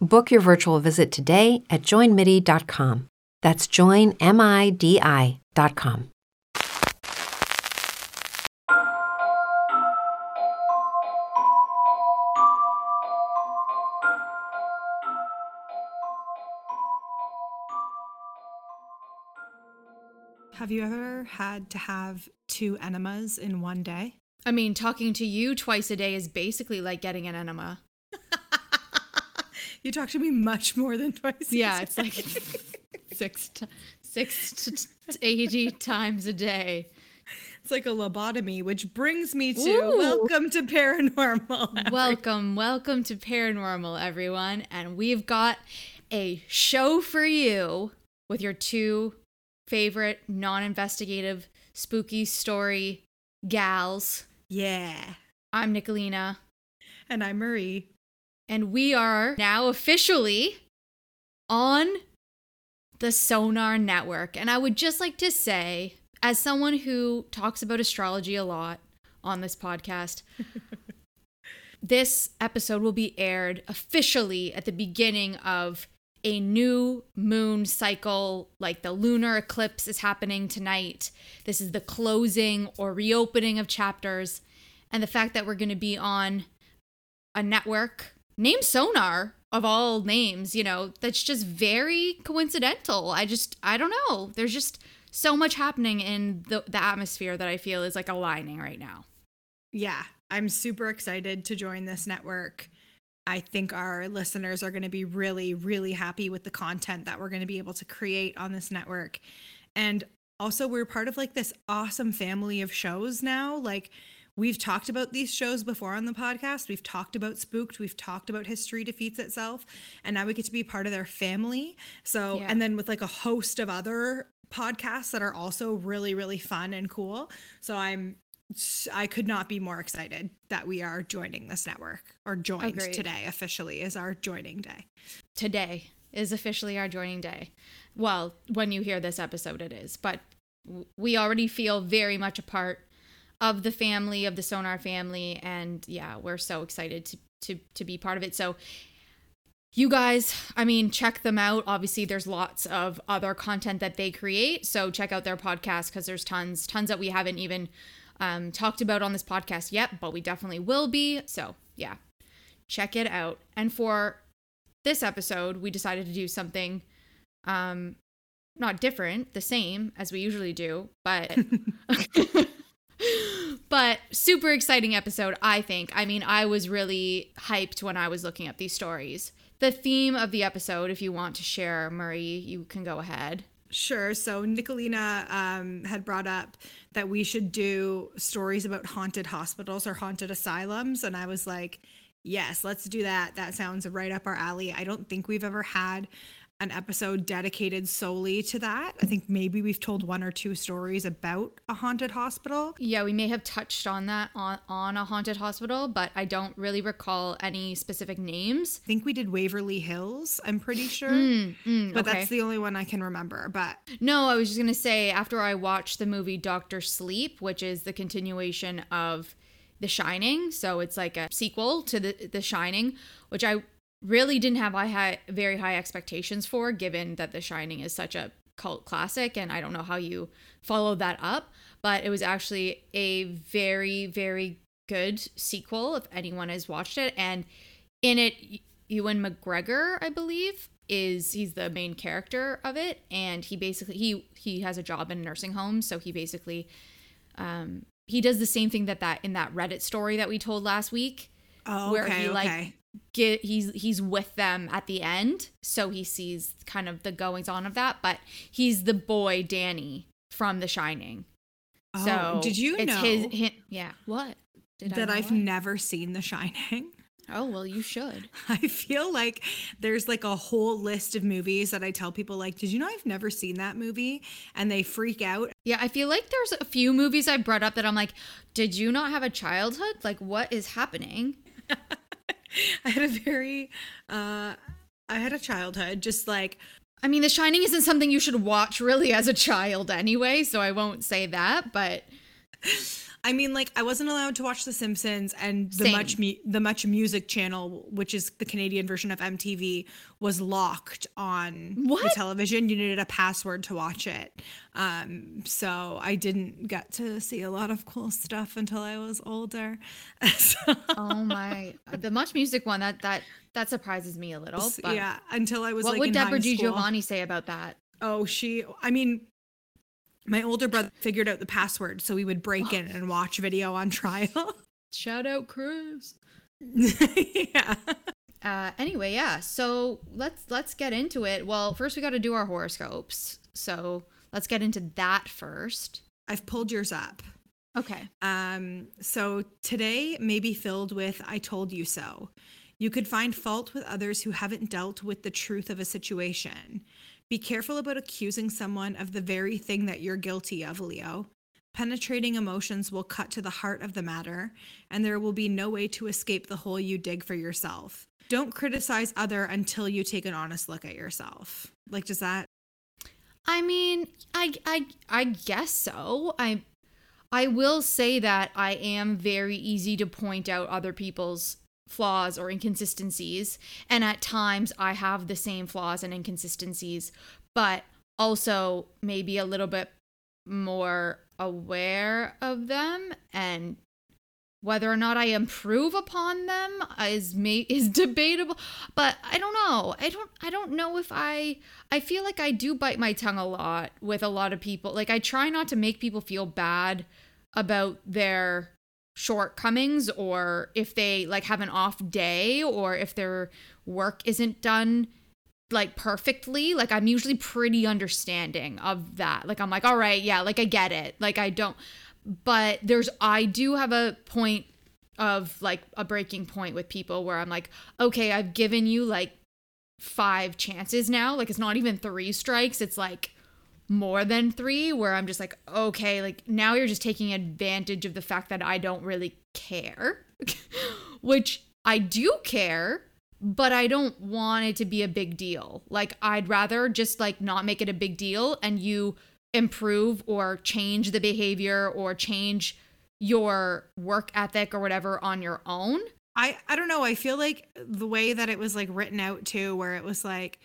Book your virtual visit today at joinmidi.com. That's joinmidi.com. Have you ever had to have two enemas in one day? I mean, talking to you twice a day is basically like getting an enema. You talk to me much more than twice. a Yeah, it's like six, t- six to t- eighty times a day. it's like a lobotomy, which brings me to Ooh. welcome to paranormal. Welcome, welcome to Paranormal, everyone. And we've got a show for you with your two favorite non investigative spooky story gals. yeah. I'm Nicolina, And I'm Marie. And we are now officially on the Sonar Network. And I would just like to say, as someone who talks about astrology a lot on this podcast, this episode will be aired officially at the beginning of a new moon cycle. Like the lunar eclipse is happening tonight. This is the closing or reopening of chapters. And the fact that we're going to be on a network named Sonar of all names, you know, that's just very coincidental. I just, I don't know. There's just so much happening in the, the atmosphere that I feel is like aligning right now. Yeah. I'm super excited to join this network. I think our listeners are going to be really, really happy with the content that we're going to be able to create on this network. And also, we're part of like this awesome family of shows now. Like, we've talked about these shows before on the podcast. We've talked about Spooked. We've talked about History Defeats Itself. And now we get to be part of their family. So, Yeah. and then with like a host of other podcasts that are also really, really fun and cool. So, I'm I could not be more excited that we are joining this network or joined Agreed. today officially is our joining day. Today is officially our joining day. Well, when you hear this episode, it is, but we already feel very much a part of the family, of the Sonar family. And yeah, we're so excited to, to, to be part of it. So, you guys, I mean, check them out. Obviously, there's lots of other content that they create. So check out their podcast because there's tons, tons that we haven't even um, talked about on this podcast yet, but we definitely will be. So yeah, check it out. And for this episode, we decided to do something um, not different, the same as we usually do, but but super exciting episode, I think. I mean, I was really hyped when I was looking up these stories. The theme of the episode, if you want to share, Marie, you can go ahead. Sure. So Nicolina um, had brought up that we should do stories about haunted hospitals or haunted asylums. And I was like, yes, let's do that. That sounds right up our alley. I don't think we've ever had an episode dedicated solely to that. I think maybe we've told one or two stories about a haunted hospital. Yeah, we may have touched on that on, on a haunted hospital, but I don't really recall any specific names. I think we did Waverly Hills, I'm pretty sure. Mm, mm, but okay. that's the only one I can remember. But No, I was just gonna say after I watched the movie Doctor Sleep, which is the continuation of The Shining, so it's like a sequel to the The Shining, which I really didn't have I high, very high expectations for, given that The Shining is such a cult classic, and I don't know how you follow that up, but it was actually a very very good sequel if anyone has watched it, and in it, Ewan McGregor, I believe, is he's the main character of it and he basically he he has a job in a nursing home so he basically um he does the same thing that that in that reddit story that we told last week oh, where okay, he like okay. Get he's he's with them at the end so he sees kind of the goings on of that but he's the boy danny from the shining Oh, so did you it's know his, hi- yeah what did that I've what? never seen The Shining? oh well you should I feel like there's like a whole list of movies that I tell people like, did you know I've never seen that movie? And they freak out. Yeah, I feel like there's a few movies I brought up that I'm like, did you not have a childhood? Like, what is happening? I had a very uh I had a childhood just like I mean, The Shining isn't something you should watch really as a child anyway, so I won't say that, but I mean, like I wasn't allowed to watch The Simpsons, and the Same. much mu- the Much Music channel, which is the Canadian version of MTV, was locked on the television. You needed a password to watch it, um, so I didn't get to see a lot of cool stuff until I was older. So- oh my, the Much Music one that that that surprises me a little. But yeah, until I was what like would Deborah G. Giovanni say about that? Oh, she. I mean, my older brother figured out the password, so we would break in and watch video on trial. Shout out Chris. yeah. Uh, anyway, yeah. So let's let's get into it. Well, first we got to do our horoscopes. So let's get into that first. I've pulled yours up. Okay. Um, so today may be filled with I told you so. You could find fault with others who haven't dealt with the truth of a situation. Be careful about accusing someone of the very thing that you're guilty of, Leo. Penetrating emotions will cut to the heart of the matter, and there will be no way to escape the hole you dig for yourself. Don't criticize other until you take an honest look at yourself. Like, does that? I mean, I I I guess so. I I will say that I am very easy to point out other people's flaws or inconsistencies, and at times I have the same flaws and inconsistencies, but also maybe a little bit more aware of them and whether or not I improve upon them is may is debatable, but I don't know. I don't I don't know if I I feel like I do bite my tongue a lot with a lot of people. Like I try not to make people feel bad about their shortcomings or if they like have an off day or if their work isn't done like perfectly like i'm usually pretty understanding of that. Like i'm like all right yeah like i get it. Like i don't but there's i do have a point of like a breaking point with people where i'm like okay i've given you like five chances now. Like it's not even three strikes. It's like more than three where i'm just like okay like now you're just taking advantage of the fact that i don't really care which i do care but I don't want it to be a big deal. Like I'd rather just like not make it a big deal and you improve or change the behavior or change your work ethic or whatever on your own. I I don't know. I feel like the way that it was like written out too, where it was like,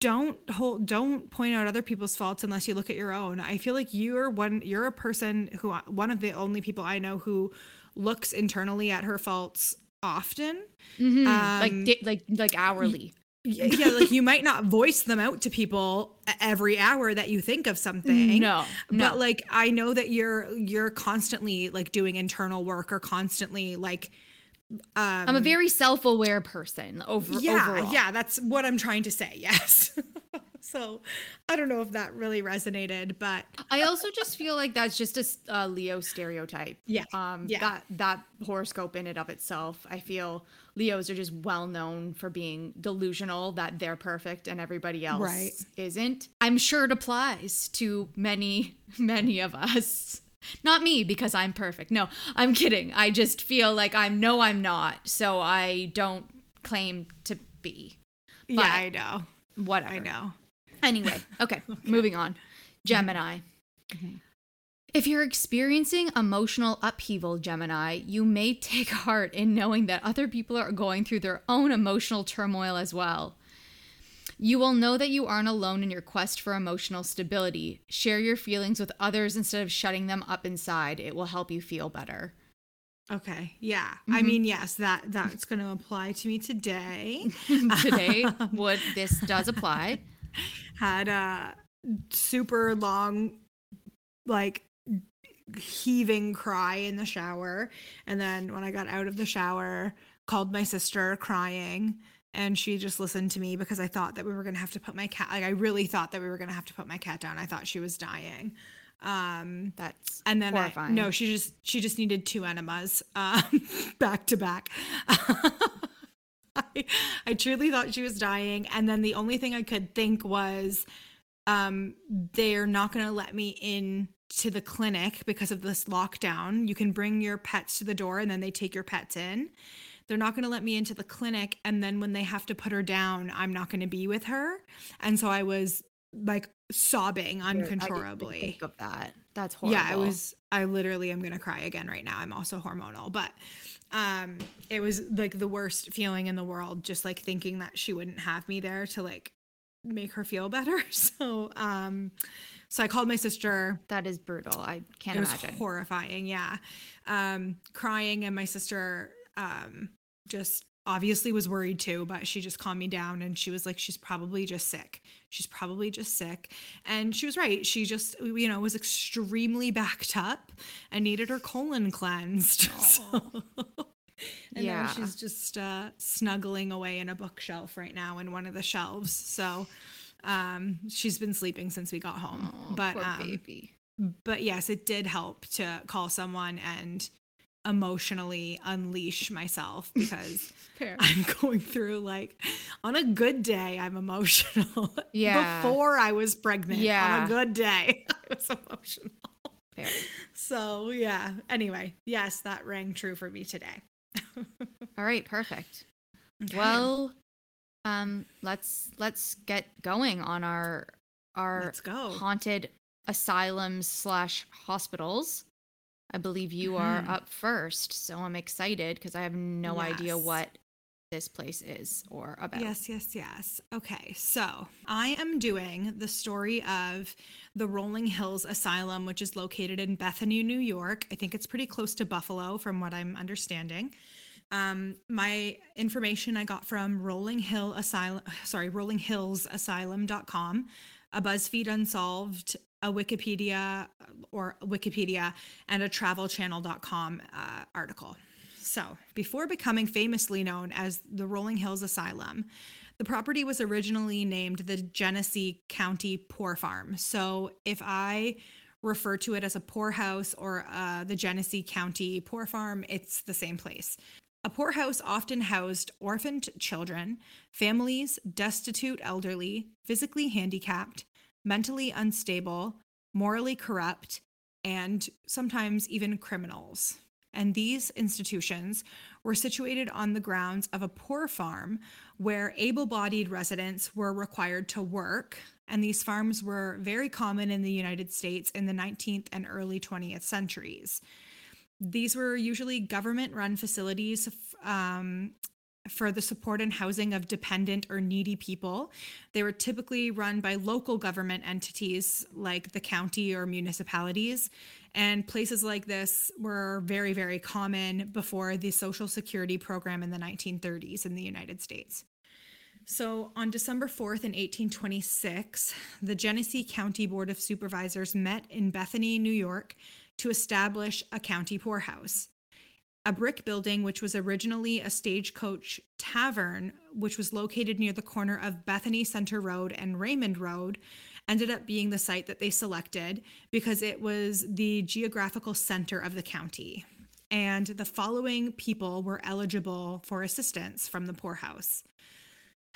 don't hold, don't point out other people's faults unless you look at your own. I feel like you're one. You're a person who one of the only people I know who looks internally at her faults often. Mhm. Um, like like like hourly. Yeah, like you might not voice them out to people every hour that you think of something. No, no. But like I know that you're you're constantly like doing internal work or constantly like um I'm a very self-aware person over yeah overall. yeah that's what i'm trying to say yes so I don't know if that really resonated, but I also just feel like that's just a uh, Leo stereotype. Yeah. Um, Yeah. That that horoscope in and of itself, I feel Leos are just well known for being delusional that they're perfect and everybody else Right. isn't. I'm sure it applies to many, many of us. Not me because I'm perfect. No, I'm kidding. I just feel like I'm no, I'm not. So I don't claim to be. yeah, But- I know. Whatever. I know. Anyway, okay, moving on. Gemini. Mm-hmm. If you're experiencing emotional upheaval, Gemini, you may take heart in knowing that other people are going through their own emotional turmoil as well. You will know that you aren't alone in your quest for emotional stability. Share your feelings with others instead of shutting them up inside. It will help you feel better. Okay. Yeah. I Mhm. mean, yes, that that's going to apply to me today. Today, would this does apply. Had a super long, like heaving cry in the shower, and then when I got out of the shower, called my sister crying. And she just listened to me because I thought that we were gonna have to put my cat. Like I really thought that we were gonna have to put my cat down. I thought she was dying. Um, That's and then I, horrifying. no, she just she just needed two enemas um, back to back. I, I truly thought she was dying, and then the only thing I could think was, um, they're not going to let me in to the clinic because of this lockdown. You can bring your pets to the door, and then they take your pets in. They're not going to let me into the clinic, and then when they have to put her down, I'm not going to be with her. And so I was like sobbing I uncontrollably. think of that. That's horrible. Yeah, I was I literally am going to cry again right now. I'm also hormonal, but um it was like the worst feeling in the world just like thinking that she wouldn't have me there to like make her feel better. So um so I called my sister That is brutal. I can't it imagine. horrifying yeah um crying and my sister um just obviously was worried too but she just calmed me down and she was like she's probably just sick. She's probably just sick. And she was right. She just you know was extremely backed up and needed her colon cleansed. So and Yeah. now she's just uh snuggling away in a bookshelf right now in one of the shelves. So um she's been sleeping since we got home. Oh, but um, but yes, it did help to call someone and emotionally unleash myself because. I'm going through like on a good day I'm emotional. Yeah. Before I was pregnant, Yeah. on a good day I was emotional. Fair. So yeah. Anyway, yes, that rang true for me today. All right, perfect. Okay. Well, um, let's let's get going on our our haunted asylums slash hospitals. I believe you are Mhm. up first, so I'm excited because I have no idea what this place is or about. Yes, yes, yes. Okay, so I am doing the story of the Rolling Hills Asylum, which is located in Bethany, New York. I think it's pretty close to Buffalo, from what I'm understanding. Um, my information I got from Rolling Hill Asylum, sorry, rollinghillsasylum.com, a BuzzFeed Unsolved, a Wikipedia or Wikipedia, and a travelchannel.com uh, article. So, before becoming famously known as the Rolling Hills Asylum, the property was originally named the Genesee County Poor Farm. So, if I refer to it as a poorhouse or uh, the Genesee County Poor Farm, it's the same place. A poorhouse often housed orphaned children, families, destitute elderly, physically handicapped, mentally unstable, morally corrupt, and sometimes even criminals. And these institutions were situated on the grounds of a poor farm where able bodied residents were required to work. And these farms were very common in the United States in the 19th and early 20th centuries. These were usually government run facilities um, for the support and housing of dependent or needy people. They were typically run by local government entities like the county or municipalities. And places like this were very, very common before the Social Security program in the 1930s in the United States. So on December 4th, in 1826, the Genesee County Board of Supervisors met in Bethany, New York, to establish a county poorhouse. A brick building, which was originally a stagecoach tavern, which was located near the corner of Bethany Center Road and Raymond Road, ended up being the site that they selected because it was the geographical center of the county. And the following people were eligible for assistance from the poorhouse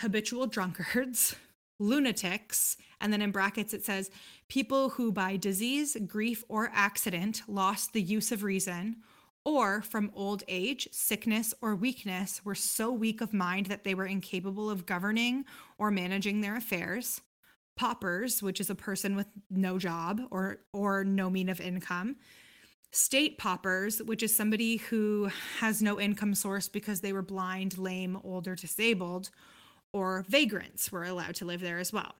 habitual drunkards, lunatics, and then in brackets it says people who by disease, grief, or accident lost the use of reason, or from old age, sickness, or weakness were so weak of mind that they were incapable of governing or managing their affairs. Paupers, which is a person with no job or or no mean of income. State paupers, which is somebody who has no income source because they were blind, lame, old, or disabled, or vagrants were allowed to live there as well.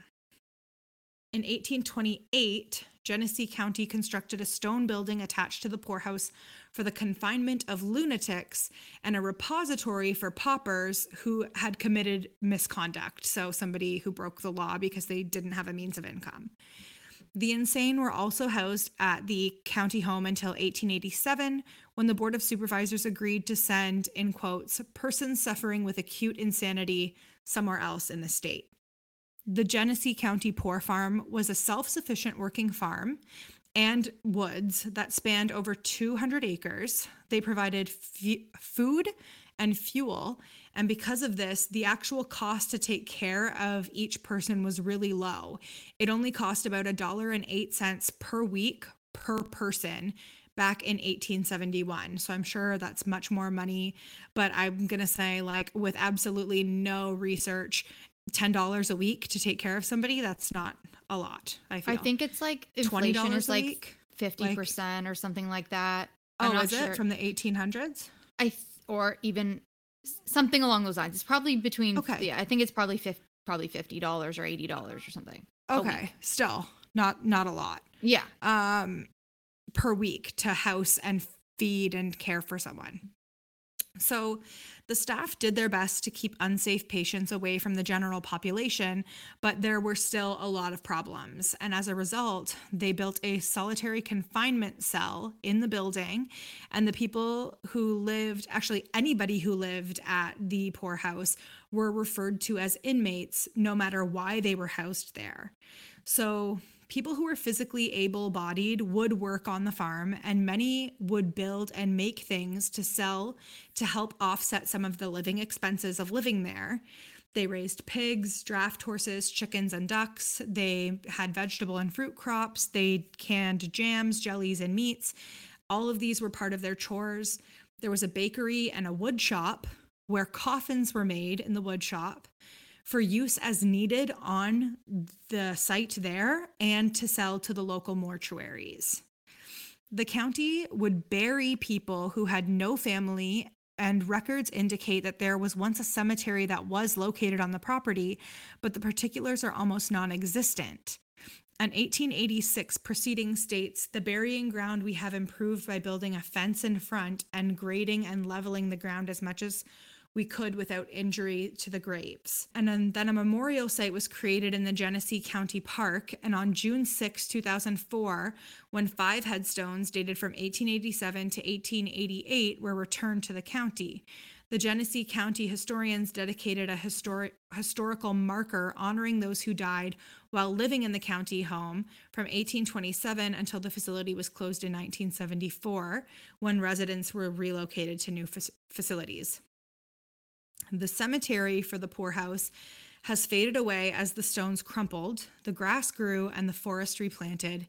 In 1828, Genesee County constructed a stone building attached to the poorhouse for the confinement of lunatics and a repository for paupers who had committed misconduct. So, somebody who broke the law because they didn't have a means of income. The insane were also housed at the county home until 1887, when the Board of Supervisors agreed to send, in quotes, persons suffering with acute insanity somewhere else in the state. The Genesee County Poor Farm was a self sufficient working farm and woods that spanned over 200 acres. They provided f- food and fuel. And because of this, the actual cost to take care of each person was really low. It only cost about a dollar and eight cents per week per person back in 1871. So I'm sure that's much more money, but I'm going to say like with absolutely no research $10 a week to take care of somebody, that's not a lot. I feel. I think it's like inflation is like 50% like, or something like that. I'm oh, is sure. it from the 1800s? I th- or even something along those lines. It's probably between okay. Yeah, I think it's probably 50, probably $50 or $80 or something. Okay. Still not not a lot. Yeah. Um per week to house and feed and care for someone. So the staff did their best to keep unsafe patients away from the general population, but there were still a lot of problems. And as a result, they built a solitary confinement cell in the building. And the people who lived, actually, anybody who lived at the poorhouse, were referred to as inmates no matter why they were housed there. So people who were physically able bodied would work on the farm, and many would build and make things to sell to help offset some of the living expenses of living there. They raised pigs, draft horses, chickens, and ducks. They had vegetable and fruit crops. They canned jams, jellies, and meats. All of these were part of their chores. There was a bakery and a wood shop where coffins were made in the wood shop for use as needed on the site there and to sell to the local mortuaries. The county would bury people who had no family, and records indicate that there was once a cemetery that was located on the property, but the particulars are almost non existent. An 1886 proceeding states the burying ground we have improved by building a fence in front and grading and leveling the ground as much as we could without injury to the graves. And then, then a memorial site was created in the Genesee County Park. And on June 6, 2004, when five headstones dated from 1887 to 1888 were returned to the county, the Genesee County historians dedicated a historic, historical marker honoring those who died while living in the county home from 1827 until the facility was closed in 1974 when residents were relocated to new facilities. The cemetery for the poorhouse has faded away as the stones crumpled, the grass grew, and the forest replanted.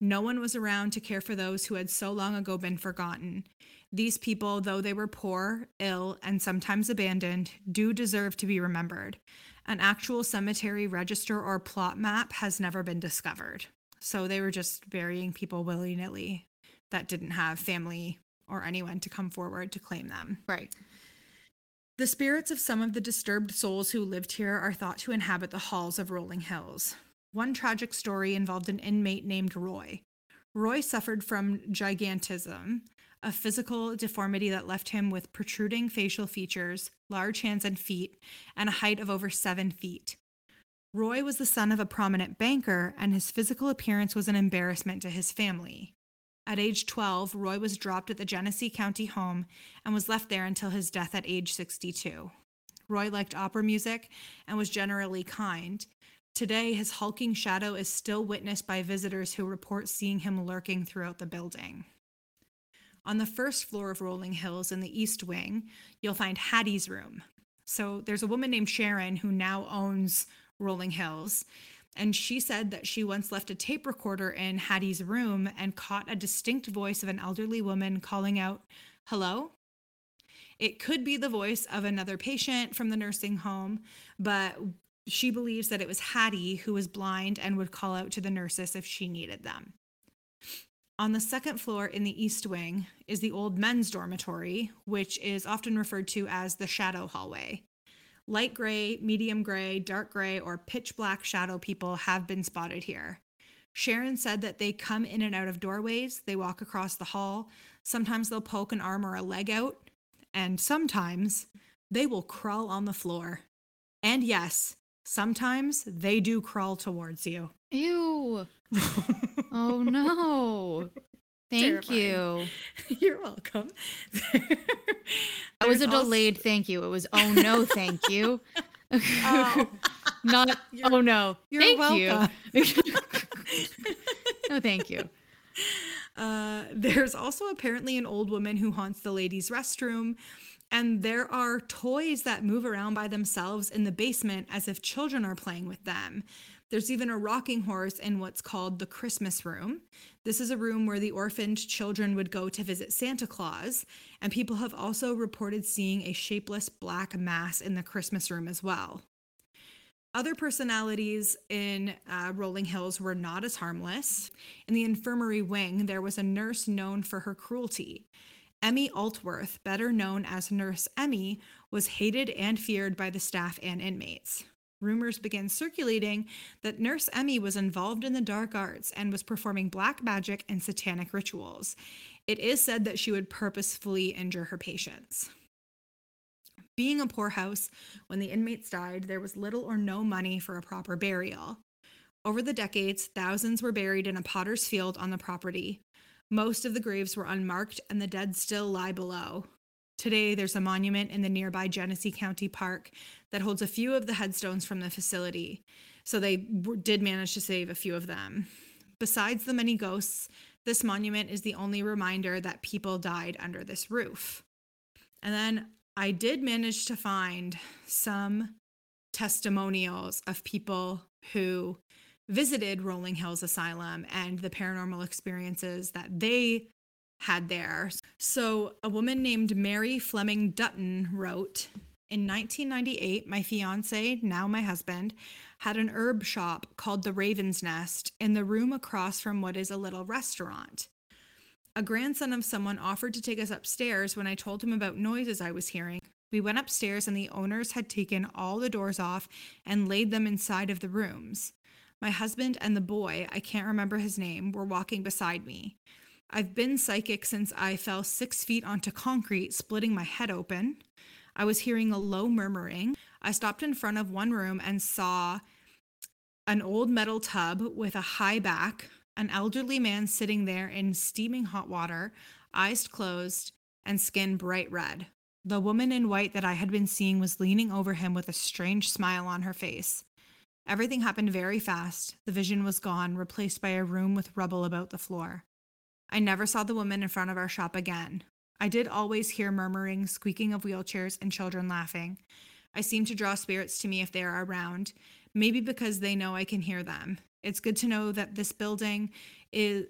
No one was around to care for those who had so long ago been forgotten. These people, though they were poor, ill, and sometimes abandoned, do deserve to be remembered. An actual cemetery register or plot map has never been discovered. So they were just burying people willy nilly that didn't have family or anyone to come forward to claim them. Right. The spirits of some of the disturbed souls who lived here are thought to inhabit the halls of Rolling Hills. One tragic story involved an inmate named Roy. Roy suffered from gigantism, a physical deformity that left him with protruding facial features, large hands and feet, and a height of over seven feet. Roy was the son of a prominent banker, and his physical appearance was an embarrassment to his family. At age 12, Roy was dropped at the Genesee County home and was left there until his death at age 62. Roy liked opera music and was generally kind. Today, his hulking shadow is still witnessed by visitors who report seeing him lurking throughout the building. On the first floor of Rolling Hills in the East Wing, you'll find Hattie's room. So there's a woman named Sharon who now owns Rolling Hills. And she said that she once left a tape recorder in Hattie's room and caught a distinct voice of an elderly woman calling out, Hello? It could be the voice of another patient from the nursing home, but she believes that it was Hattie who was blind and would call out to the nurses if she needed them. On the second floor in the East Wing is the old men's dormitory, which is often referred to as the shadow hallway. Light gray, medium gray, dark gray, or pitch black shadow people have been spotted here. Sharon said that they come in and out of doorways, they walk across the hall, sometimes they'll poke an arm or a leg out, and sometimes they will crawl on the floor. And yes, sometimes they do crawl towards you. Ew. oh no. Thank Terrifying. you. You're welcome. That was a also- delayed thank you. It was oh no, thank you. Oh. Not You're- oh no. you're thank welcome. you. no, thank you. Uh, there's also apparently an old woman who haunts the ladies' restroom. And there are toys that move around by themselves in the basement as if children are playing with them. There's even a rocking horse in what's called the Christmas room. This is a room where the orphaned children would go to visit Santa Claus. And people have also reported seeing a shapeless black mass in the Christmas room as well. Other personalities in uh, Rolling Hills were not as harmless. In the infirmary wing, there was a nurse known for her cruelty. Emmy Altworth, better known as Nurse Emmy, was hated and feared by the staff and inmates. Rumors began circulating that Nurse Emmy was involved in the dark arts and was performing black magic and satanic rituals. It is said that she would purposefully injure her patients. Being a poorhouse, when the inmates died, there was little or no money for a proper burial. Over the decades, thousands were buried in a potter's field on the property. Most of the graves were unmarked, and the dead still lie below. Today, there's a monument in the nearby Genesee County Park that holds a few of the headstones from the facility. So they did manage to save a few of them. Besides the many ghosts, this monument is the only reminder that people died under this roof. And then I did manage to find some testimonials of people who visited Rolling Hills Asylum and the paranormal experiences that they had there. So, a woman named Mary Fleming Dutton wrote In 1998, my fiance, now my husband, had an herb shop called the Raven's Nest in the room across from what is a little restaurant. A grandson of someone offered to take us upstairs when I told him about noises I was hearing. We went upstairs and the owners had taken all the doors off and laid them inside of the rooms. My husband and the boy, I can't remember his name, were walking beside me. I've been psychic since I fell six feet onto concrete, splitting my head open. I was hearing a low murmuring. I stopped in front of one room and saw an old metal tub with a high back, an elderly man sitting there in steaming hot water, eyes closed, and skin bright red. The woman in white that I had been seeing was leaning over him with a strange smile on her face. Everything happened very fast. The vision was gone, replaced by a room with rubble about the floor. I never saw the woman in front of our shop again. I did always hear murmuring, squeaking of wheelchairs, and children laughing. I seem to draw spirits to me if they are around, maybe because they know I can hear them. It's good to know that this building is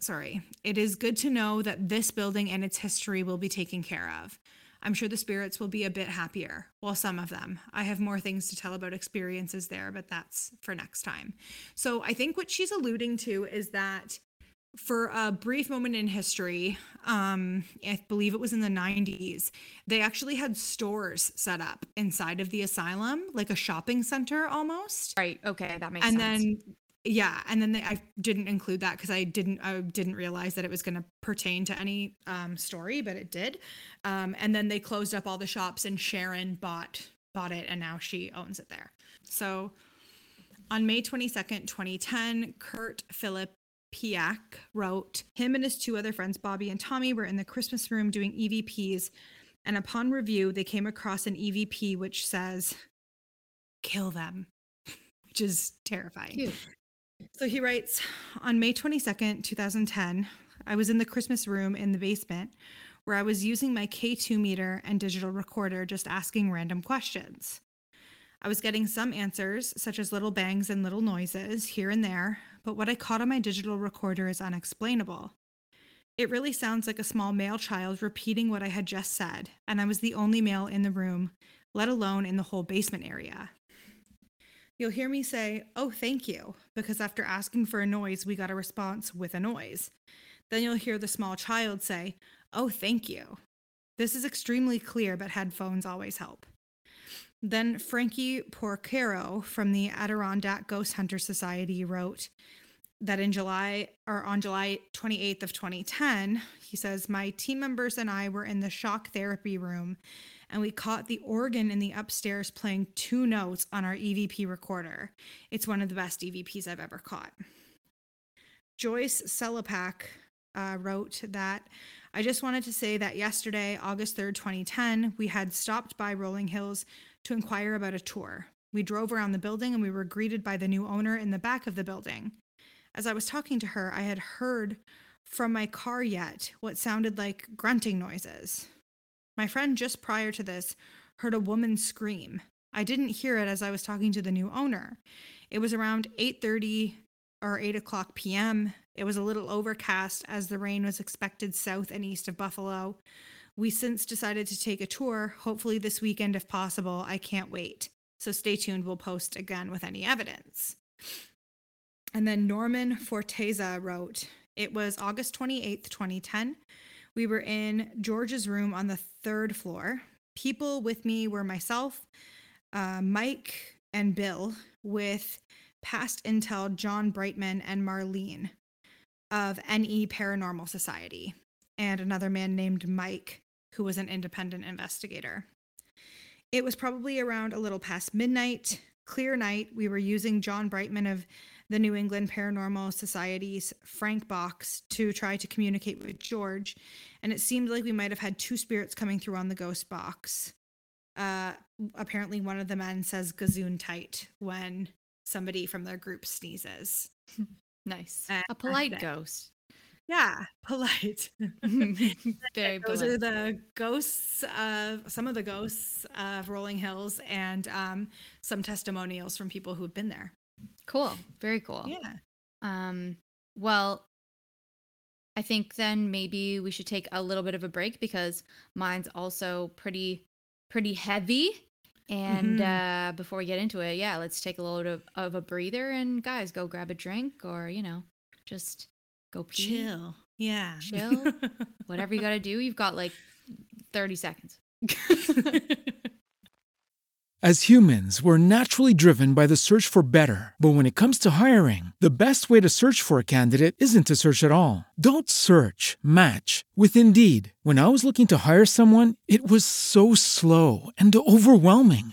sorry, it is good to know that this building and its history will be taken care of. I'm sure the spirits will be a bit happier. Well, some of them. I have more things to tell about experiences there, but that's for next time. So I think what she's alluding to is that for a brief moment in history, um, I believe it was in the 90s, they actually had stores set up inside of the asylum, like a shopping center almost. Right. Okay, that makes and sense. And then yeah, and then they, I didn't include that because I didn't I didn't realize that it was going to pertain to any um, story, but it did. Um, and then they closed up all the shops, and Sharon bought bought it, and now she owns it there. So on May 22nd, 2010, Kurt Philip Piak wrote, him and his two other friends, Bobby and Tommy, were in the Christmas room doing EVPs. And upon review, they came across an EVP which says, kill them, which is terrifying. Cute. So he writes On May 22nd, 2010, I was in the Christmas room in the basement where I was using my K2 meter and digital recorder just asking random questions. I was getting some answers, such as little bangs and little noises here and there, but what I caught on my digital recorder is unexplainable. It really sounds like a small male child repeating what I had just said, and I was the only male in the room, let alone in the whole basement area. You'll hear me say, Oh, thank you, because after asking for a noise, we got a response with a noise. Then you'll hear the small child say, Oh, thank you. This is extremely clear, but headphones always help. Then Frankie Porcaro from the Adirondack Ghost Hunter Society wrote that in July or on July 28th of 2010, he says, My team members and I were in the shock therapy room and we caught the organ in the upstairs playing two notes on our EVP recorder. It's one of the best EVPs I've ever caught. Joyce Selapak uh, wrote that I just wanted to say that yesterday, August 3rd, 2010, we had stopped by Rolling Hills to inquire about a tour. We drove around the building and we were greeted by the new owner in the back of the building. As I was talking to her, I had heard from my car yet what sounded like grunting noises. My friend just prior to this heard a woman scream. I didn't hear it as I was talking to the new owner. It was around 8:30 or 8 o'clock p.m. It was a little overcast as the rain was expected south and east of Buffalo. We since decided to take a tour, hopefully this weekend if possible. I can't wait. So stay tuned. We'll post again with any evidence. And then Norman Forteza wrote, It was August 28th, 2010. We were in George's room on the third floor. People with me were myself, uh, Mike, and Bill, with past intel John Brightman and Marlene of NE Paranormal Society, and another man named Mike, who was an independent investigator. It was probably around a little past midnight, clear night. We were using John Brightman of the New England Paranormal Society's Frank box to try to communicate with George, and it seemed like we might have had two spirits coming through on the ghost box. Uh, apparently, one of the men says "gazoon tight" when somebody from their group sneezes. Nice. Uh, a polite ghost. Yeah, polite. Very Those polite. are the ghosts of some of the ghosts of Rolling Hills and um, some testimonials from people who've been there. Cool. Very cool. Yeah. Um, well, I think then maybe we should take a little bit of a break because mine's also pretty pretty heavy. And Mhm. uh, before we get into it, yeah, let's take a little bit of, of a breather and guys, go grab a drink or you know, just go pee. Chill. Yeah. Chill. Whatever you got to do, you've got like thirty seconds. As humans, we're naturally driven by the search for better. But when it comes to hiring, the best way to search for a candidate isn't to search at all. Don't search, match with Indeed. When I was looking to hire someone, it was so slow and overwhelming.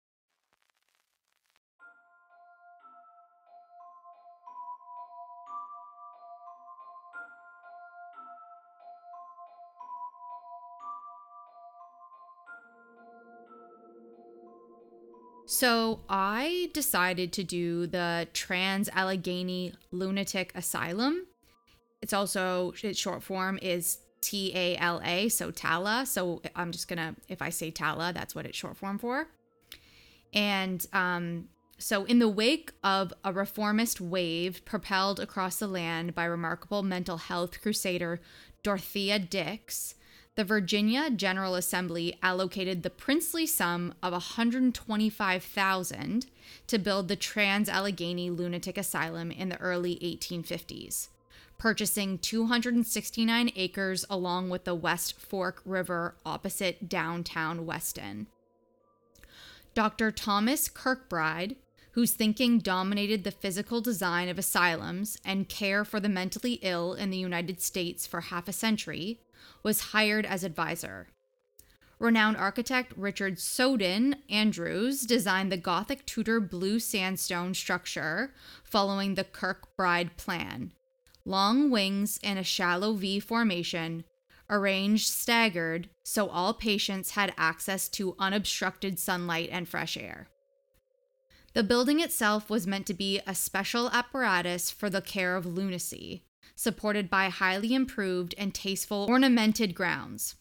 So I decided to do the Trans Allegheny Lunatic Asylum. It's also its short form is T A L A, so Tala. So I'm just gonna, if I say Tala, that's what it's short form for. And um, so, in the wake of a reformist wave propelled across the land by remarkable mental health crusader Dorothea Dix, the Virginia General Assembly allocated the princely sum of 125,000 to build the Trans Allegheny Lunatic Asylum in the early 1850s, purchasing 269 acres along with the West Fork River opposite downtown Weston. Dr. Thomas Kirkbride, whose thinking dominated the physical design of asylums and care for the mentally ill in the United States for half a century, was hired as advisor. Renowned architect Richard Snowden Andrews designed the Gothic Tudor blue sandstone structure following the Kirkbride plan. Long wings in a shallow V formation, arranged staggered so all patients had access to unobstructed sunlight and fresh air. The building itself was meant to be a special apparatus for the care of lunacy, supported by highly improved and tasteful ornamented grounds.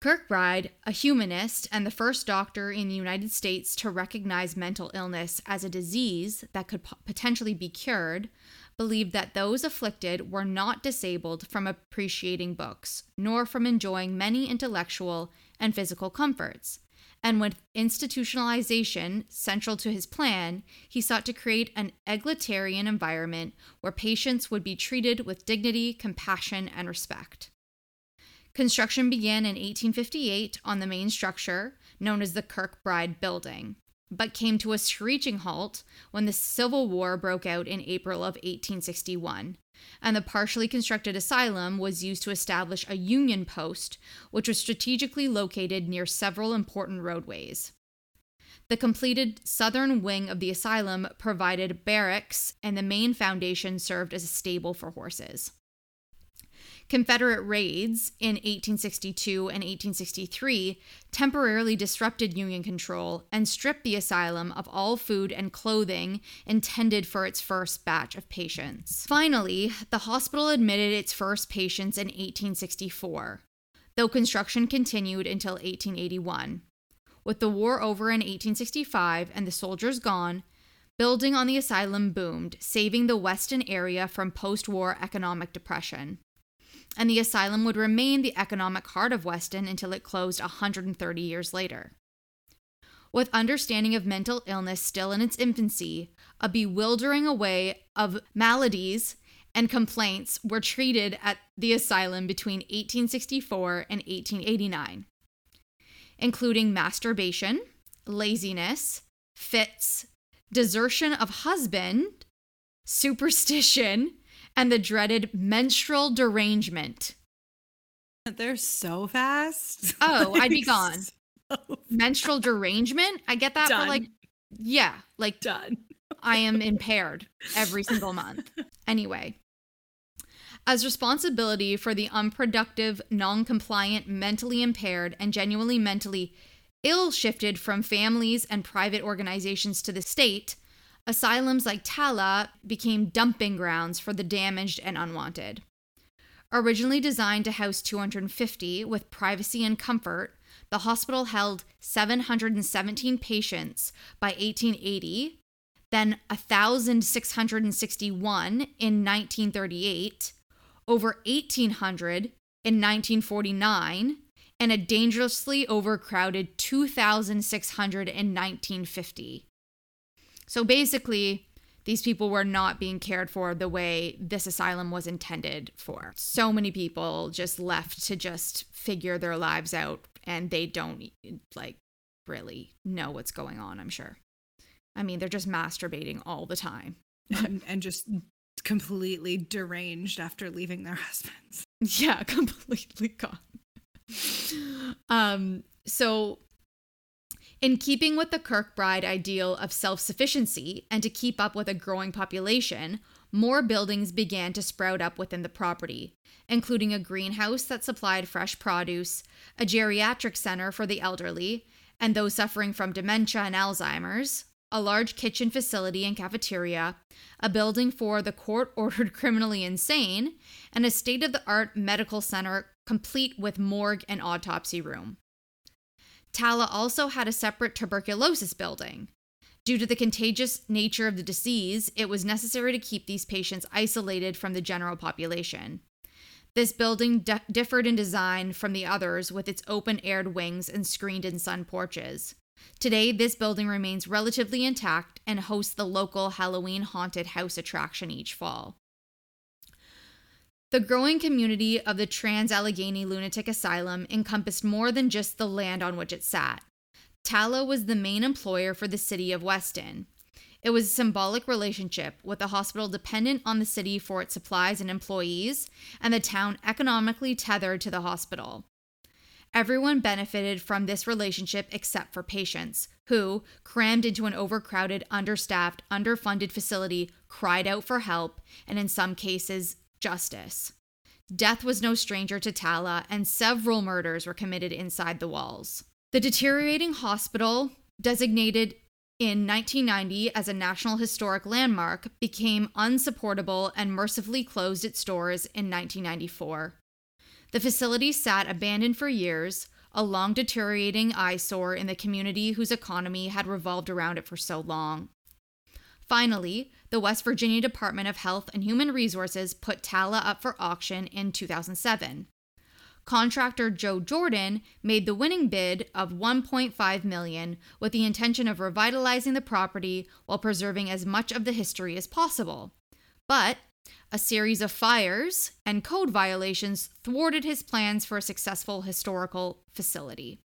Kirkbride, a humanist and the first doctor in the United States to recognize mental illness as a disease that could potentially be cured, believed that those afflicted were not disabled from appreciating books, nor from enjoying many intellectual and physical comforts. And with institutionalization central to his plan, he sought to create an egalitarian environment where patients would be treated with dignity, compassion, and respect. Construction began in 1858 on the main structure, known as the Kirkbride Building but came to a screeching halt when the Civil War broke out in April of 1861, and the partially constructed asylum was used to establish a Union post, which was strategically located near several important roadways. The completed southern wing of the asylum provided barracks, and the main foundation served as a stable for horses. Confederate raids in 1862 and 1863 temporarily disrupted Union control and stripped the asylum of all food and clothing intended for its first batch of patients. Finally, the hospital admitted its first patients in 1864, though construction continued until 1881. With the war over in 1865 and the soldiers gone, building on the asylum boomed, saving the Weston area from post war economic depression and the asylum would remain the economic heart of Weston until it closed 130 years later. With understanding of mental illness still in its infancy, a bewildering array of maladies and complaints were treated at the asylum between 1864 and 1889, including masturbation, laziness, fits, desertion of husband, superstition, and the dreaded menstrual derangement. They're so fast. Oh, I'd be gone. So menstrual derangement? I get that Done. for like, yeah, like Done. I am impaired every single month. Anyway, as responsibility for the unproductive, non compliant, mentally impaired, and genuinely mentally ill shifted from families and private organizations to the state, asylums like Tala became dumping grounds for the damaged and unwanted. Originally designed to house 250 with privacy and comfort, the hospital held 717 patients by 1880, then 1,661 in 1938, over 1,800 in 1949, and a dangerously overcrowded 2,600 in 1950. So basically, these people were not being cared for the way this asylum was intended for. So many people just left to just figure their lives out and they don't like really know what's going on, I'm sure. I mean, they're just masturbating all the time. and, and just completely deranged after leaving their husbands. Yeah, completely gone. um, so in keeping with the Kirkbride ideal of self sufficiency and to keep up with a growing population, more buildings began to sprout up within the property, including a greenhouse that supplied fresh produce, a geriatric center for the elderly, and those suffering from dementia and Alzheimer's, a large kitchen facility and cafeteria, a building for the court ordered criminally insane, and a state of the art medical center complete with morgue and autopsy room. Tala also had a separate tuberculosis building. Due to the contagious nature of the disease, it was necessary to keep these patients isolated from the general population. This building differed in design from the others with its open aired wings and screened in sun porches. Today, this building remains relatively intact and hosts the local Halloween haunted house attraction each fall. The growing community of the Trans Allegheny Lunatic Asylum encompassed more than just the land on which it sat. Tala was the main employer for the city of Weston. It was a symbolic relationship with the hospital dependent on the city for its supplies and employees, and the town economically tethered to the hospital. Everyone benefited from this relationship except for patients, who, crammed into an overcrowded, understaffed, underfunded facility, cried out for help and, in some cases, justice. Death was no stranger to Tala, and several murders were committed inside the walls. The deteriorating hospital, designated in 1990 as a National Historic Landmark, became unsupportable and mercifully closed its doors in 1994. The facility sat abandoned for years, a long deteriorating eyesore in the community whose economy had revolved around it for so long. Finally, the West Virginia Department of Health and Human Resources put Tala up for auction in 2007. Contractor Joe Jordan made the winning bid of 1.5 million with the intention of revitalizing the property while preserving as much of the history as possible. But a series of fires and code violations thwarted his plans for a successful historical facility.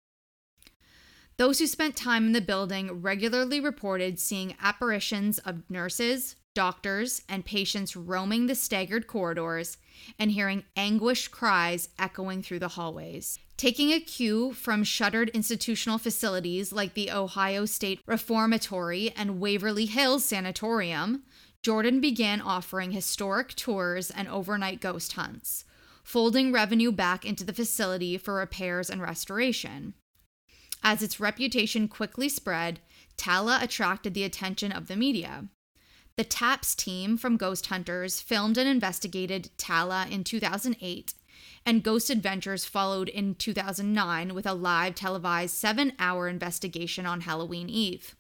Those who spent time in the building regularly reported seeing apparitions of nurses, doctors, and patients roaming the staggered corridors and hearing anguished cries echoing through the hallways. Taking a cue from shuttered institutional facilities like the Ohio State Reformatory and Waverly Hills Sanatorium, Jordan began offering historic tours and overnight ghost hunts, folding revenue back into the facility for repairs and restoration. As its reputation quickly spread, Tala attracted the attention of the media. The TAPS team from Ghost Hunters filmed and investigated Tala in 2008, and Ghost Adventures followed in 2009 with a live televised seven hour investigation on Halloween Eve.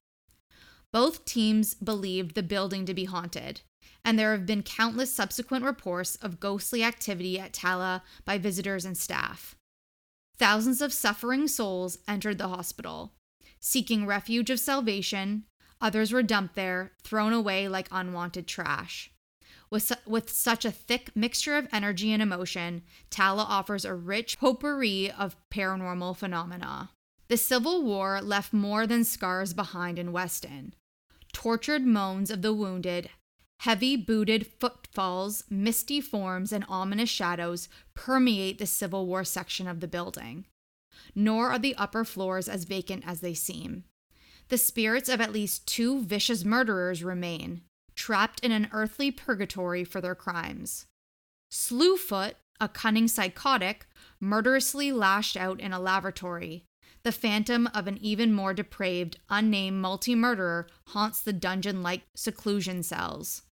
Both teams believed the building to be haunted, and there have been countless subsequent reports of ghostly activity at Tala by visitors and staff. Thousands of suffering souls entered the hospital, seeking refuge of salvation. Others were dumped there, thrown away like unwanted trash. With, su- with such a thick mixture of energy and emotion, Tala offers a rich potpourri of paranormal phenomena. The Civil War left more than scars behind in Weston. Tortured moans of the wounded, heavy booted footfalls, misty forms, and ominous shadows permeate the Civil War section of the building. Nor are the upper floors as vacant as they seem. The spirits of at least two vicious murderers remain, trapped in an earthly purgatory for their crimes. Slewfoot, a cunning psychotic, murderously lashed out in a lavatory, the phantom of an even more depraved, unnamed multi murderer haunts the dungeon like seclusion cells.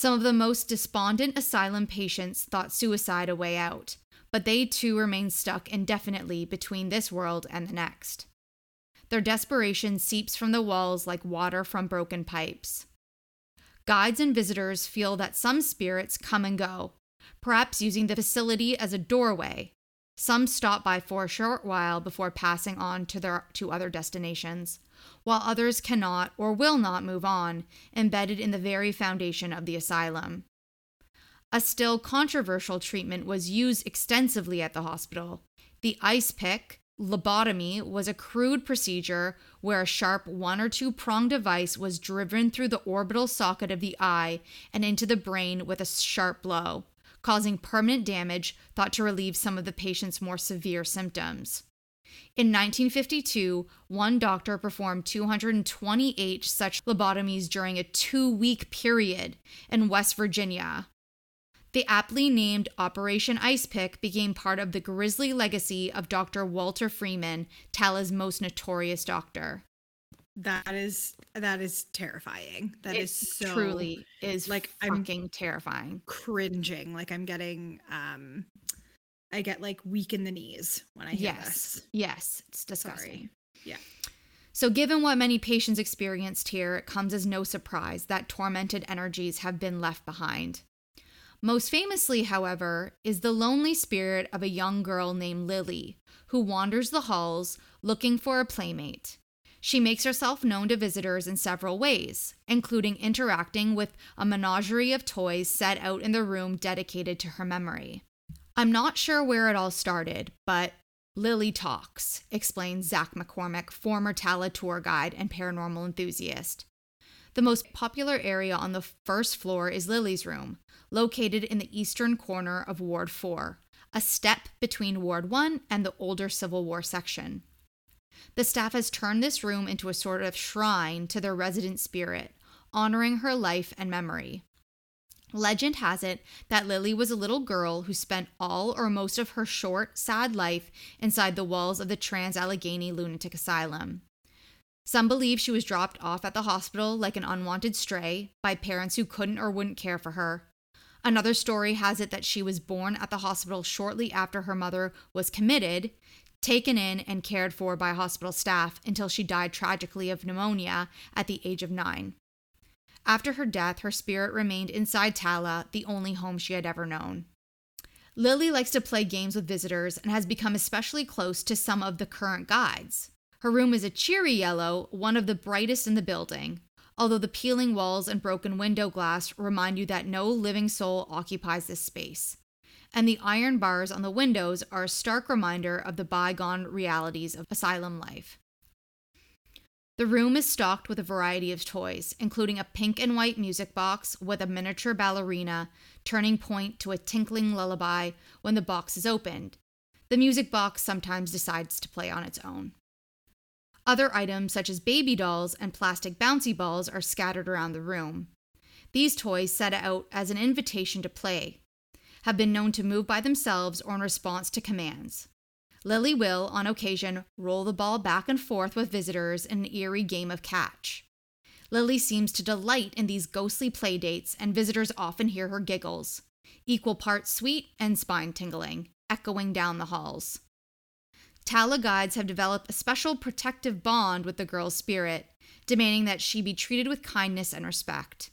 Some of the most despondent asylum patients thought suicide a way out, but they too remain stuck indefinitely between this world and the next. Their desperation seeps from the walls like water from broken pipes. Guides and visitors feel that some spirits come and go, perhaps using the facility as a doorway, some stop by for a short while before passing on to their to other destinations, while others cannot or will not move on, embedded in the very foundation of the asylum. A still controversial treatment was used extensively at the hospital. The ice pick, lobotomy, was a crude procedure where a sharp one or two prong device was driven through the orbital socket of the eye and into the brain with a sharp blow causing permanent damage thought to relieve some of the patient's more severe symptoms. In 1952, one doctor performed 228 such lobotomies during a two week period in West Virginia. The aptly named Operation Ice Pick became part of the grisly legacy of Dr. Walter Freeman, Tala's most notorious doctor. That is that is terrifying. That It is so truly is like, like I'm- fucking terrifying. cringing. Like I'm getting um I get like weak in the knees when I hear Yes. this. Yes. It's disgusting. Sorry. Yeah. So, given what many patients experienced here, it comes as no surprise that tormented energies have been left behind. Most famously, however, is the lonely spirit of a young girl named Lily, who wanders the halls looking for a playmate. She makes herself known to visitors in several ways, including interacting with a menagerie of toys set out in the room dedicated to her memory. I'm not sure where it all started, but Lily talks, explains Zach McCormick, former Tala tour guide and paranormal enthusiast. The most popular area on the first floor is Lily's room, located in the eastern corner of Ward 4, a step between Ward 1 and the older Civil War section. The staff has turned this room into a sort of shrine to their resident spirit, honoring her life and memory. Legend has it that Lily was a little girl who spent all or most of her short, sad life inside the walls of the Trans Allegheny Lunatic Asylum. Some believe she was dropped off at the hospital like an unwanted stray by parents who couldn't or wouldn't care for her. Another story has it that she was born at the hospital shortly after her mother was committed, taken in and cared for by hospital staff until she died tragically of pneumonia at the age of nine. After her death, her spirit remained inside Tala, the only home she had ever known. Lily likes to play games with visitors and has become especially close to some of the current guides. Her room is a cheery yellow, one of the brightest in the building, although the peeling walls and broken window glass remind you that no living soul occupies this space. And the iron bars on the windows are a stark reminder of the bygone realities of asylum life. The room is stocked with a variety of toys, including a pink and white music box with a miniature ballerina turning point to a tinkling lullaby when the box is opened. The music box sometimes decides to play on its own. Other items, such as baby dolls and plastic bouncy balls, are scattered around the room. These toys, set out as an invitation to play, have been known to move by themselves or in response to commands. Lily will, on occasion, roll the ball back and forth with visitors in an eerie game of catch. Lily seems to delight in these ghostly play dates, and visitors often hear her giggles, equal parts sweet and spine tingling, echoing down the halls. Tala guides have developed a special protective bond with the girl's spirit, demanding that she be treated with kindness and respect.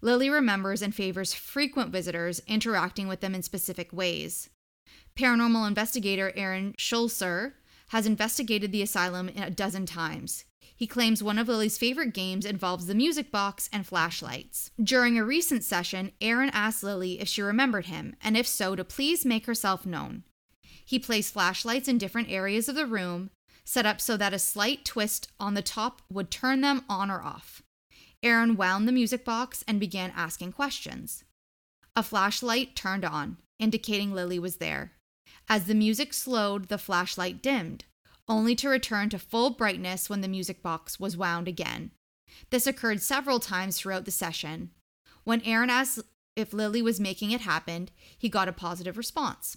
Lily remembers and favors frequent visitors, interacting with them in specific ways. Paranormal investigator Aaron Schulzer has investigated the asylum a dozen times. He claims one of Lily's favorite games involves the music box and flashlights. During a recent session, Aaron asked Lily if she remembered him, and if so, to please make herself known. He placed flashlights in different areas of the room, set up so that a slight twist on the top would turn them on or off. Aaron wound the music box and began asking questions. A flashlight turned on, indicating Lily was there. As the music slowed, the flashlight dimmed, only to return to full brightness when the music box was wound again. This occurred several times throughout the session. When Aaron asked if Lily was making it happen, he got a positive response.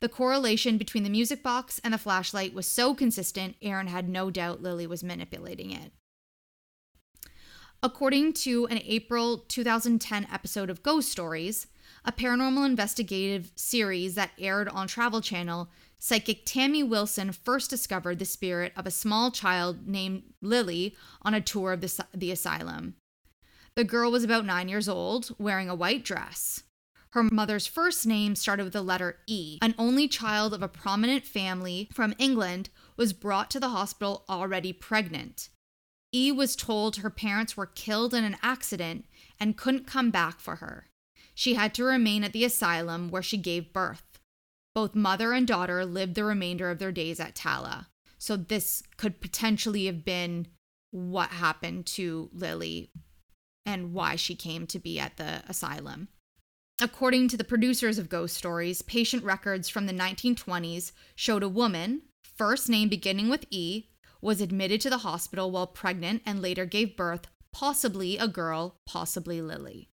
The correlation between the music box and the flashlight was so consistent, Aaron had no doubt Lily was manipulating it. According to an April 2010 episode of Ghost Stories, a paranormal investigative series that aired on Travel Channel, psychic Tammy Wilson first discovered the spirit of a small child named Lily on a tour of the, the asylum. The girl was about nine years old, wearing a white dress. Her mother's first name started with the letter E. An only child of a prominent family from England was brought to the hospital already pregnant. E was told her parents were killed in an accident and couldn't come back for her. She had to remain at the asylum where she gave birth. Both mother and daughter lived the remainder of their days at Tala. So this could potentially have been what happened to Lily and why she came to be at the asylum. According to the producers of Ghost Stories, patient records from the 1920s showed a woman, first name beginning with E, was admitted to the hospital while pregnant and later gave birth, possibly a girl, possibly Lily.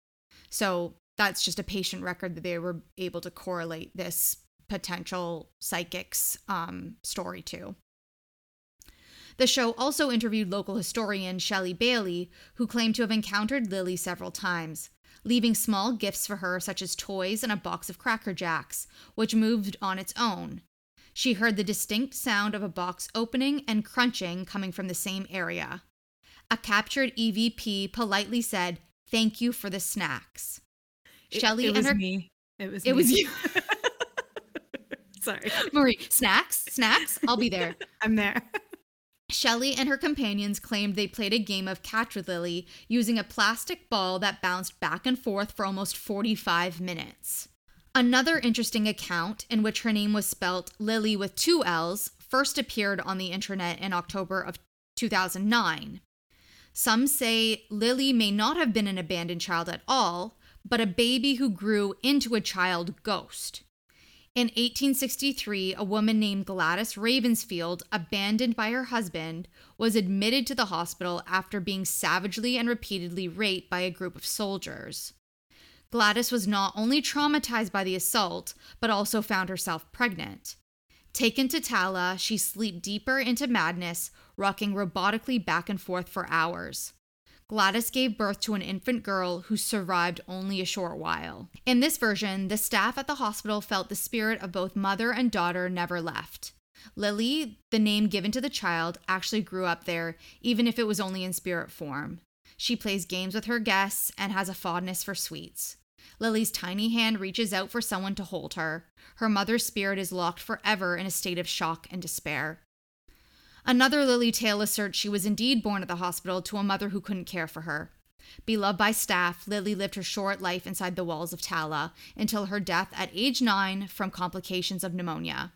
So that's just a patient record that they were able to correlate this potential psychic's um, story to. The show also interviewed local historian Shelley Bailey, who claimed to have encountered Lily several times, leaving small gifts for her, such as toys and a box of Cracker Jacks, which moved on its own. She heard the distinct sound of a box opening and crunching coming from the same area. A captured EVP politely said, Thank you for the snacks. It, and was her me. It was It me. was you. Sorry. Marie, snacks, snacks, I'll be there. I'm there. Shelley and her companions claimed they played a game of catch with Lily using a plastic ball that bounced back and forth for almost 45 minutes. Another interesting account, in which her name was spelt Lily with two L's, first appeared on the internet in October of 2009. Some say Lily may not have been an abandoned child at all, but a baby who grew into a child ghost. In 1863, a woman named Gladys Ravensfield, abandoned by her husband, was admitted to the hospital after being savagely and repeatedly raped by a group of soldiers. Gladys was not only traumatized by the assault, but also found herself pregnant. Taken to Tala, she slipped deeper into madness, rocking robotically back and forth for hours. Gladys gave birth to an infant girl who survived only a short while. In this version, the staff at the hospital felt the spirit of both mother and daughter never left. Lily, the name given to the child, actually grew up there, even if it was only in spirit form. She plays games with her guests and has a fondness for sweets. Lily's tiny hand reaches out for someone to hold her. Her mother's spirit is locked forever in a state of shock and despair. Another Lily tale asserts she was indeed born at the hospital to a mother who couldn't care for her. Beloved by staff, Lily lived her short life inside the walls of Tala until her death at age nine from complications of pneumonia.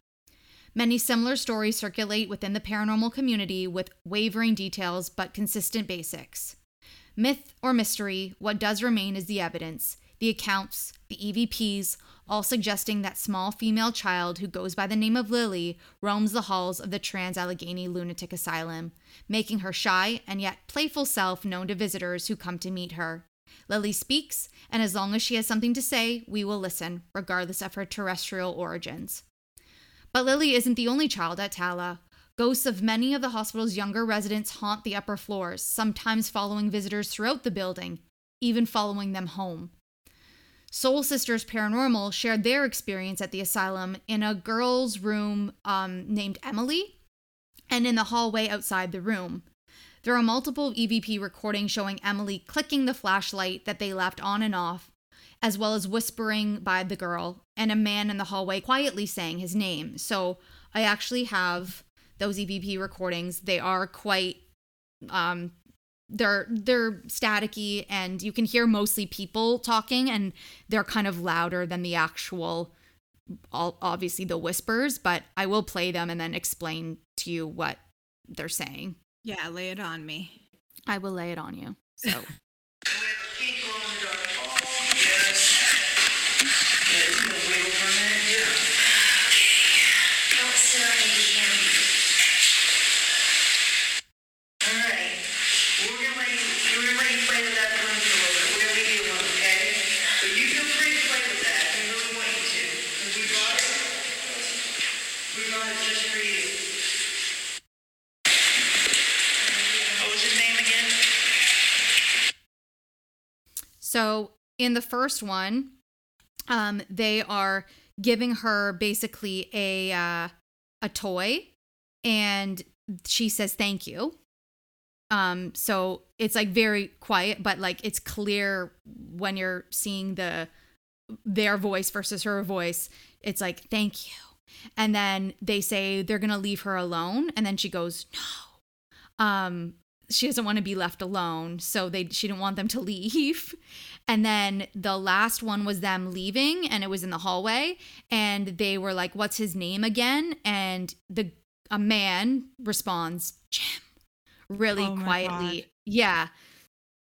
Many similar stories circulate within the paranormal community with wavering details but consistent basics. Myth or mystery, what does remain is the evidence, the accounts, the EVPs, all suggesting that small female child who goes by the name of Lily roams the halls of the Trans Allegheny Lunatic Asylum, making her shy and yet playful self known to visitors who come to meet her. Lily speaks, and as long as she has something to say, we will listen, regardless of her terrestrial origins. But Lily isn't the only child at Tala. Ghosts of many of the hospital's younger residents haunt the upper floors, sometimes following visitors throughout the building, even following them home. Soul Sisters Paranormal shared their experience at the asylum in a girl's room um, named Emily and in the hallway outside the room. There are multiple EVP recordings showing Emily clicking the flashlight that they left on and off, as well as whispering by the girl and a man in the hallway quietly saying his name. So I actually have those EVP recordings. They are quite um they're they're staticky and you can hear mostly people talking and they're kind of louder than the actual all, obviously the whispers but i will play them and then explain to you what they're saying Yeah, lay it on me. i will lay it on you so So in the first one, um, they are giving her basically a uh, a toy, and she says thank you. Um, so it's like very quiet, but like it's clear when you're seeing the their voice versus her voice. It's like thank you, and then they say they're gonna leave her alone, and then she goes no. Um, she doesn't want to be left alone so they she didn't want them to leave. And then the last one was them leaving and it was in the hallway and they were like what's his name again? And the a man responds jim really Oh quietly. God. yeah.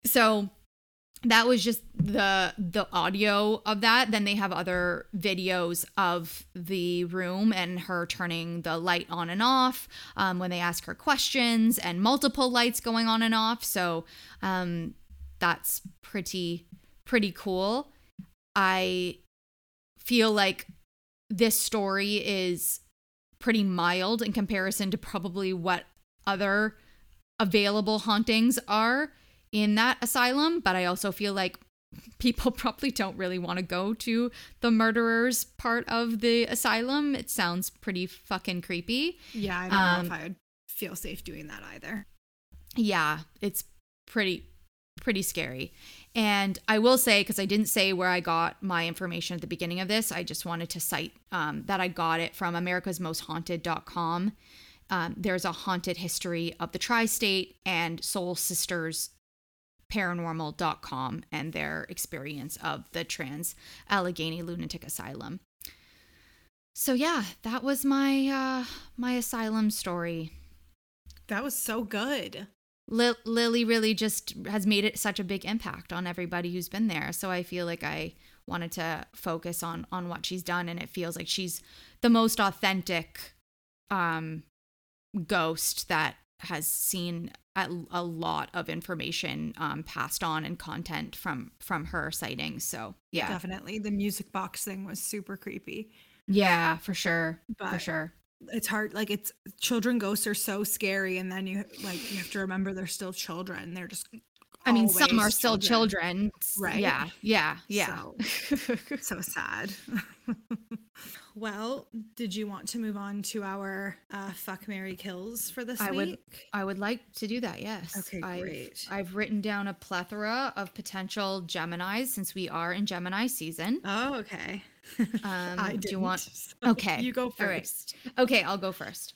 So that was just the the audio of that. Then they have other videos of the room and her turning the light on and off um, when they ask her questions and multiple lights going on and off. So um, that's pretty pretty cool. I feel like this story is pretty mild in comparison to probably what other available hauntings are in that asylum, but I also feel like people probably don't really want to go to the murderers part of the asylum. It sounds pretty fucking creepy. Yeah, I don't Um, know if I would feel safe doing that either. Yeah, it's pretty pretty scary. And I will say because I didn't say where I got my information at the beginning of this, I just wanted to cite um, that I got it from americasmosthaunted.com. Um, there's a haunted history of the tri-state and Soul Sisters paranormal.com and their experience of the trans Allegheny lunatic asylum. So yeah, that was my uh my asylum story. That was so good. Li- Lily really just has made it such a big impact on everybody who's been there. So I feel like I wanted to focus on on what she's done, and it feels like she's the most authentic um, ghost that has seen a, a lot of information um, passed on and content from from her sightings. So yeah, Definitely. The music box thing was super creepy. yeah, for sure, for sure. It's hard like it's children ghosts are so scary and then you like you have to remember they're still children. They're just I mean, some are still children, Right. Yeah, yeah, yeah. So, so sad. well, did you want to move on to our uh, fuck marry kills for this I week? would I would like to do that, yes. Okay, I've, great. I've written down a plethora of potential Geminis since we are in Gemini season. Oh, okay. Um, I do you want- so Okay, You go all right. first. Okay, I'll go first.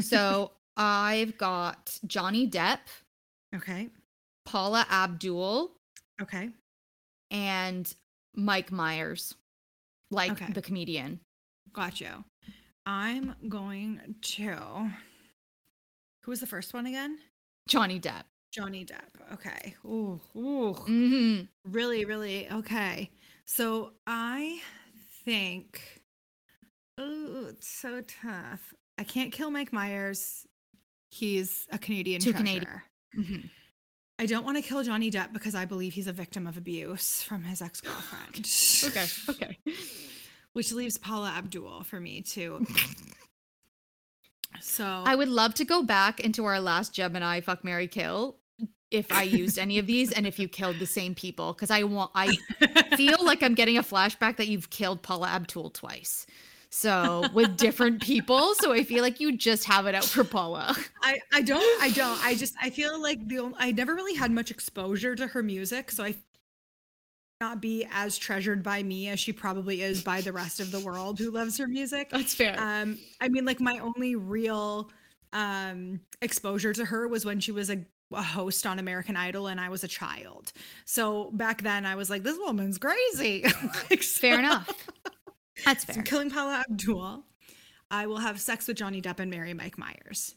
So I've got Johnny Depp, Okay. Paula Abdul, Okay. and Mike Myers, like Okay. the comedian. Got you. I'm going to. Who was the first one again? Johnny Depp. Johnny Depp. Okay. Ooh, ooh. hmm Really, really. Okay. So I think. Ooh, it's so tough. I can't kill Mike Myers. He's a Canadian Too treasure. Canadian. hmm I don't want to kill Johnny Depp because I believe he's a victim of abuse from his ex girlfriend. Okay, okay. Which leaves Paula Abdul for me too. So I would love to go back into our last Gemini fuck marry kill if I used any of these and if you killed the same people because I want I feel like I'm getting a flashback that you've killed Paula Abdul twice. So with different people, so I feel like you just have it out for Paula. I, I don't I don't I just I feel like the only, I never really had much exposure to her music so I not be as treasured by me as she probably is by the rest of the world who loves her music. That's fair. Um I mean like my only real um exposure to her was when she was a, a host on American Idol and I was a child. So back then I was like this woman's crazy. Like, fair enough. That's fair. So killing Paula Abdul. I will have sex with Johnny Depp and marry Mike Myers.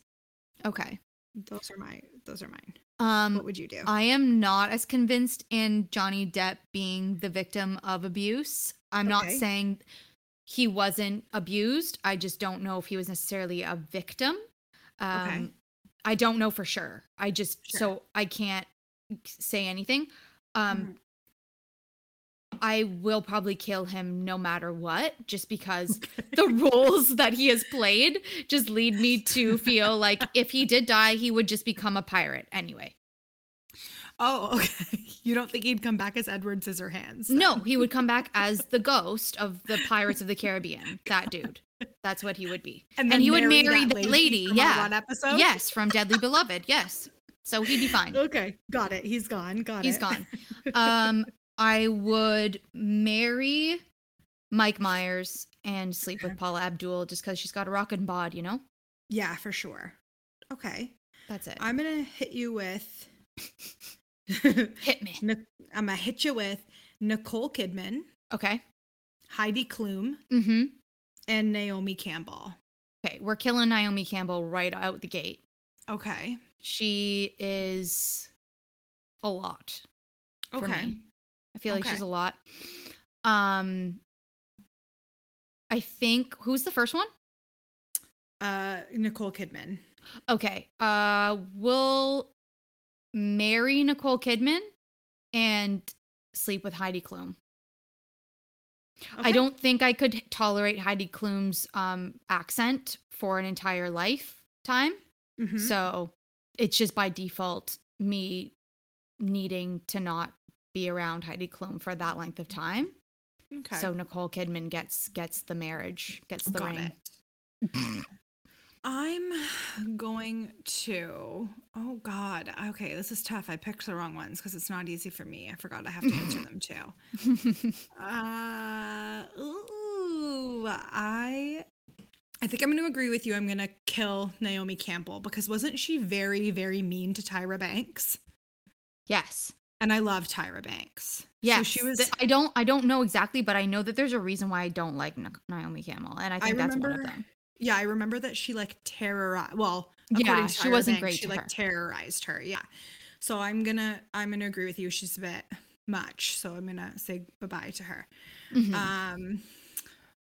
Okay. Those are my those are mine. Um What would you do? I am not as convinced in Johnny Depp being the victim of abuse. I'm not saying he wasn't abused. I just don't know if he was necessarily a victim. Um, Okay. I don't know for sure. I just Sure. so I can't say anything. Um, Mhm. I will probably kill him no matter what, just because the roles that he has played just lead me to feel like if he did die, he would just become a pirate anyway. Oh, okay. You don't think he'd come back as Edward Scissorhands? then? No, he would come back as the ghost of the Pirates of the Caribbean. That dude. That's what he would be. And, And, then he would marry that lady. from yeah. One episode. Yes, from Deadly Beloved. Yes. So he'd be fine. Okay, got it. He's gone. Got He's it. He's gone. Um, I would marry Mike Myers and sleep with Paula Abdul just because she's got a rockin' bod, you know? yeah, for sure. Okay, That's it. I'm gonna hit you with. Hit me. I'm gonna hit you with Nicole Kidman, Okay. Heidi Klum, Mm-hmm. and Naomi Campbell. Okay. We're killing Naomi Campbell right out the gate. Okay. She is a lot. for Okay. me. I feel like she's a lot. Um I think who's the first one? Uh, Nicole Kidman. Okay. Uh we'll marry Nicole Kidman and sleep with Heidi Klum. I don't think I could tolerate Heidi Klum's um, accent for an entire lifetime. Mhm. So it's just by default me needing to not be around Heidi Klum for that length of time. okay. So Nicole Kidman gets gets the marriage, gets the Got ring. I'm going to. Oh God. Okay, this is tough. I picked the wrong ones because it's not easy for me. I forgot I have to answer them too. Uh, ooh, I. I think I'm going to agree with you. I'm going to kill Naomi Campbell because wasn't she very, very mean to Tyra Banks? Yes. And I love Tyra Banks. Yeah, So she was. Th- I don't I don't know exactly, but I know that there's a reason why I don't like Naomi Campbell, and I think that's one of them. Yeah, I remember that she like terrorized. Well, Yeah, to she Tyra wasn't Banks, great She like her. terrorized her. Yeah. So I'm gonna I'm gonna agree with you. She's a bit much. So I'm gonna say bye bye to her. Mhm. Um,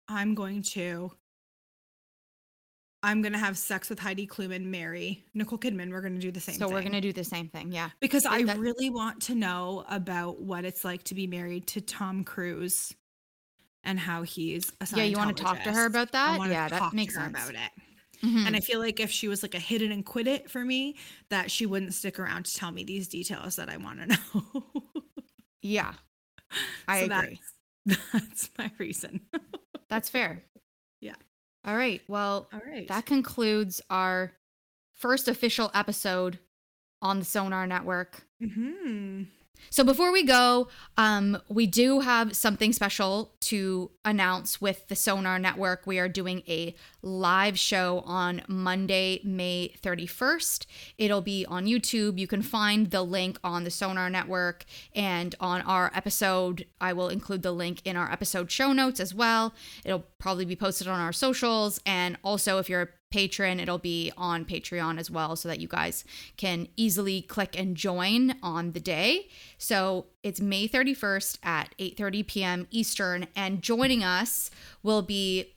I'm going to. I'm gonna have sex with Heidi Klum and marry Nicole Kidman. We're gonna do the same. Thing. So we're gonna do the same thing. Yeah. because I that- really want to know about what it's like to be married to Tom Cruise, and how he's a Yeah, you wanna talk to her about that? Yeah, that talk to makes her sense. about it. Mhm. And I feel like if she was like a hit it and quit it for me, that she wouldn't stick around to tell me these details that I want to know. yeah. I So agree. That's, that's my reason. That's fair. All right. Well, All right. that concludes our first official episode on the Sonar Network. hmm So before we go, um, we do have something special to announce with the Sonar Network. We are doing a live show on Monday, May 31st. It'll be on YouTube. You can find the link on the Sonar Network and on our episode. I will include the link in our episode show notes as well. It'll probably be posted on our socials. And also, if you're patron, it'll be on Patreon as well so that you guys can easily click and join on the day. So it's May 31st at 8:30 p.m. Eastern and joining us will be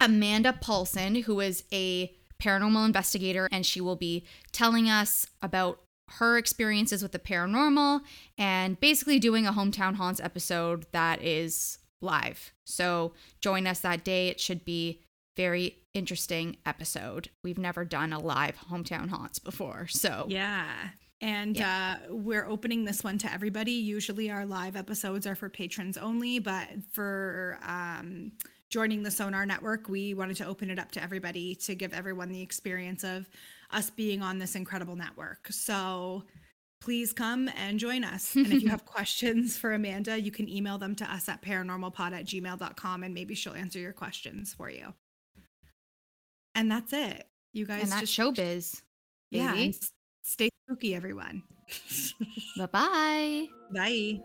Amanda Paulson who is a paranormal investigator and she will be telling us about her experiences with the paranormal and basically doing a hometown haunts episode that is live. So join us that day. It should be very interesting episode. We've never done a live hometown haunts before. So Yeah. And uh, we're opening this one to everybody. Usually our live episodes are for patrons only, but for um, joining the Sonar Network, we wanted to open it up to everybody to give everyone the experience of us being on this incredible network. So please come and join us. And if you have questions for Amanda, you can email them to us at paranormalpod at gmail.com and maybe she'll answer your questions for you. And that's it. You guys and that's just showbiz. yeah, baby. and s- stay spooky, everyone. Bye-bye. Bye.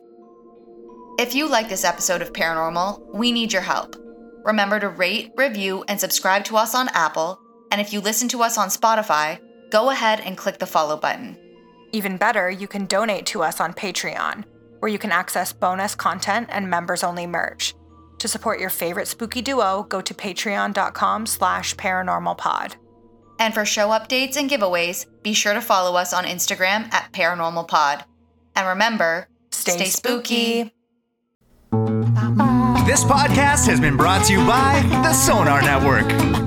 If you like this episode of Paranormal, we need your help. Remember to rate, review, and subscribe to us on Apple. And if you listen to us on Spotify, go ahead and click the follow button. Even better, you can donate to us on Patreon, where you can access bonus content and members-only merch. To support your favorite spooky duo, go to patreon.com slash paranormalpod. And for show updates and giveaways, be sure to follow us on Instagram at Paranormal Pod. And remember, Stay, spooky. This podcast has been brought to you by the Sonar Network.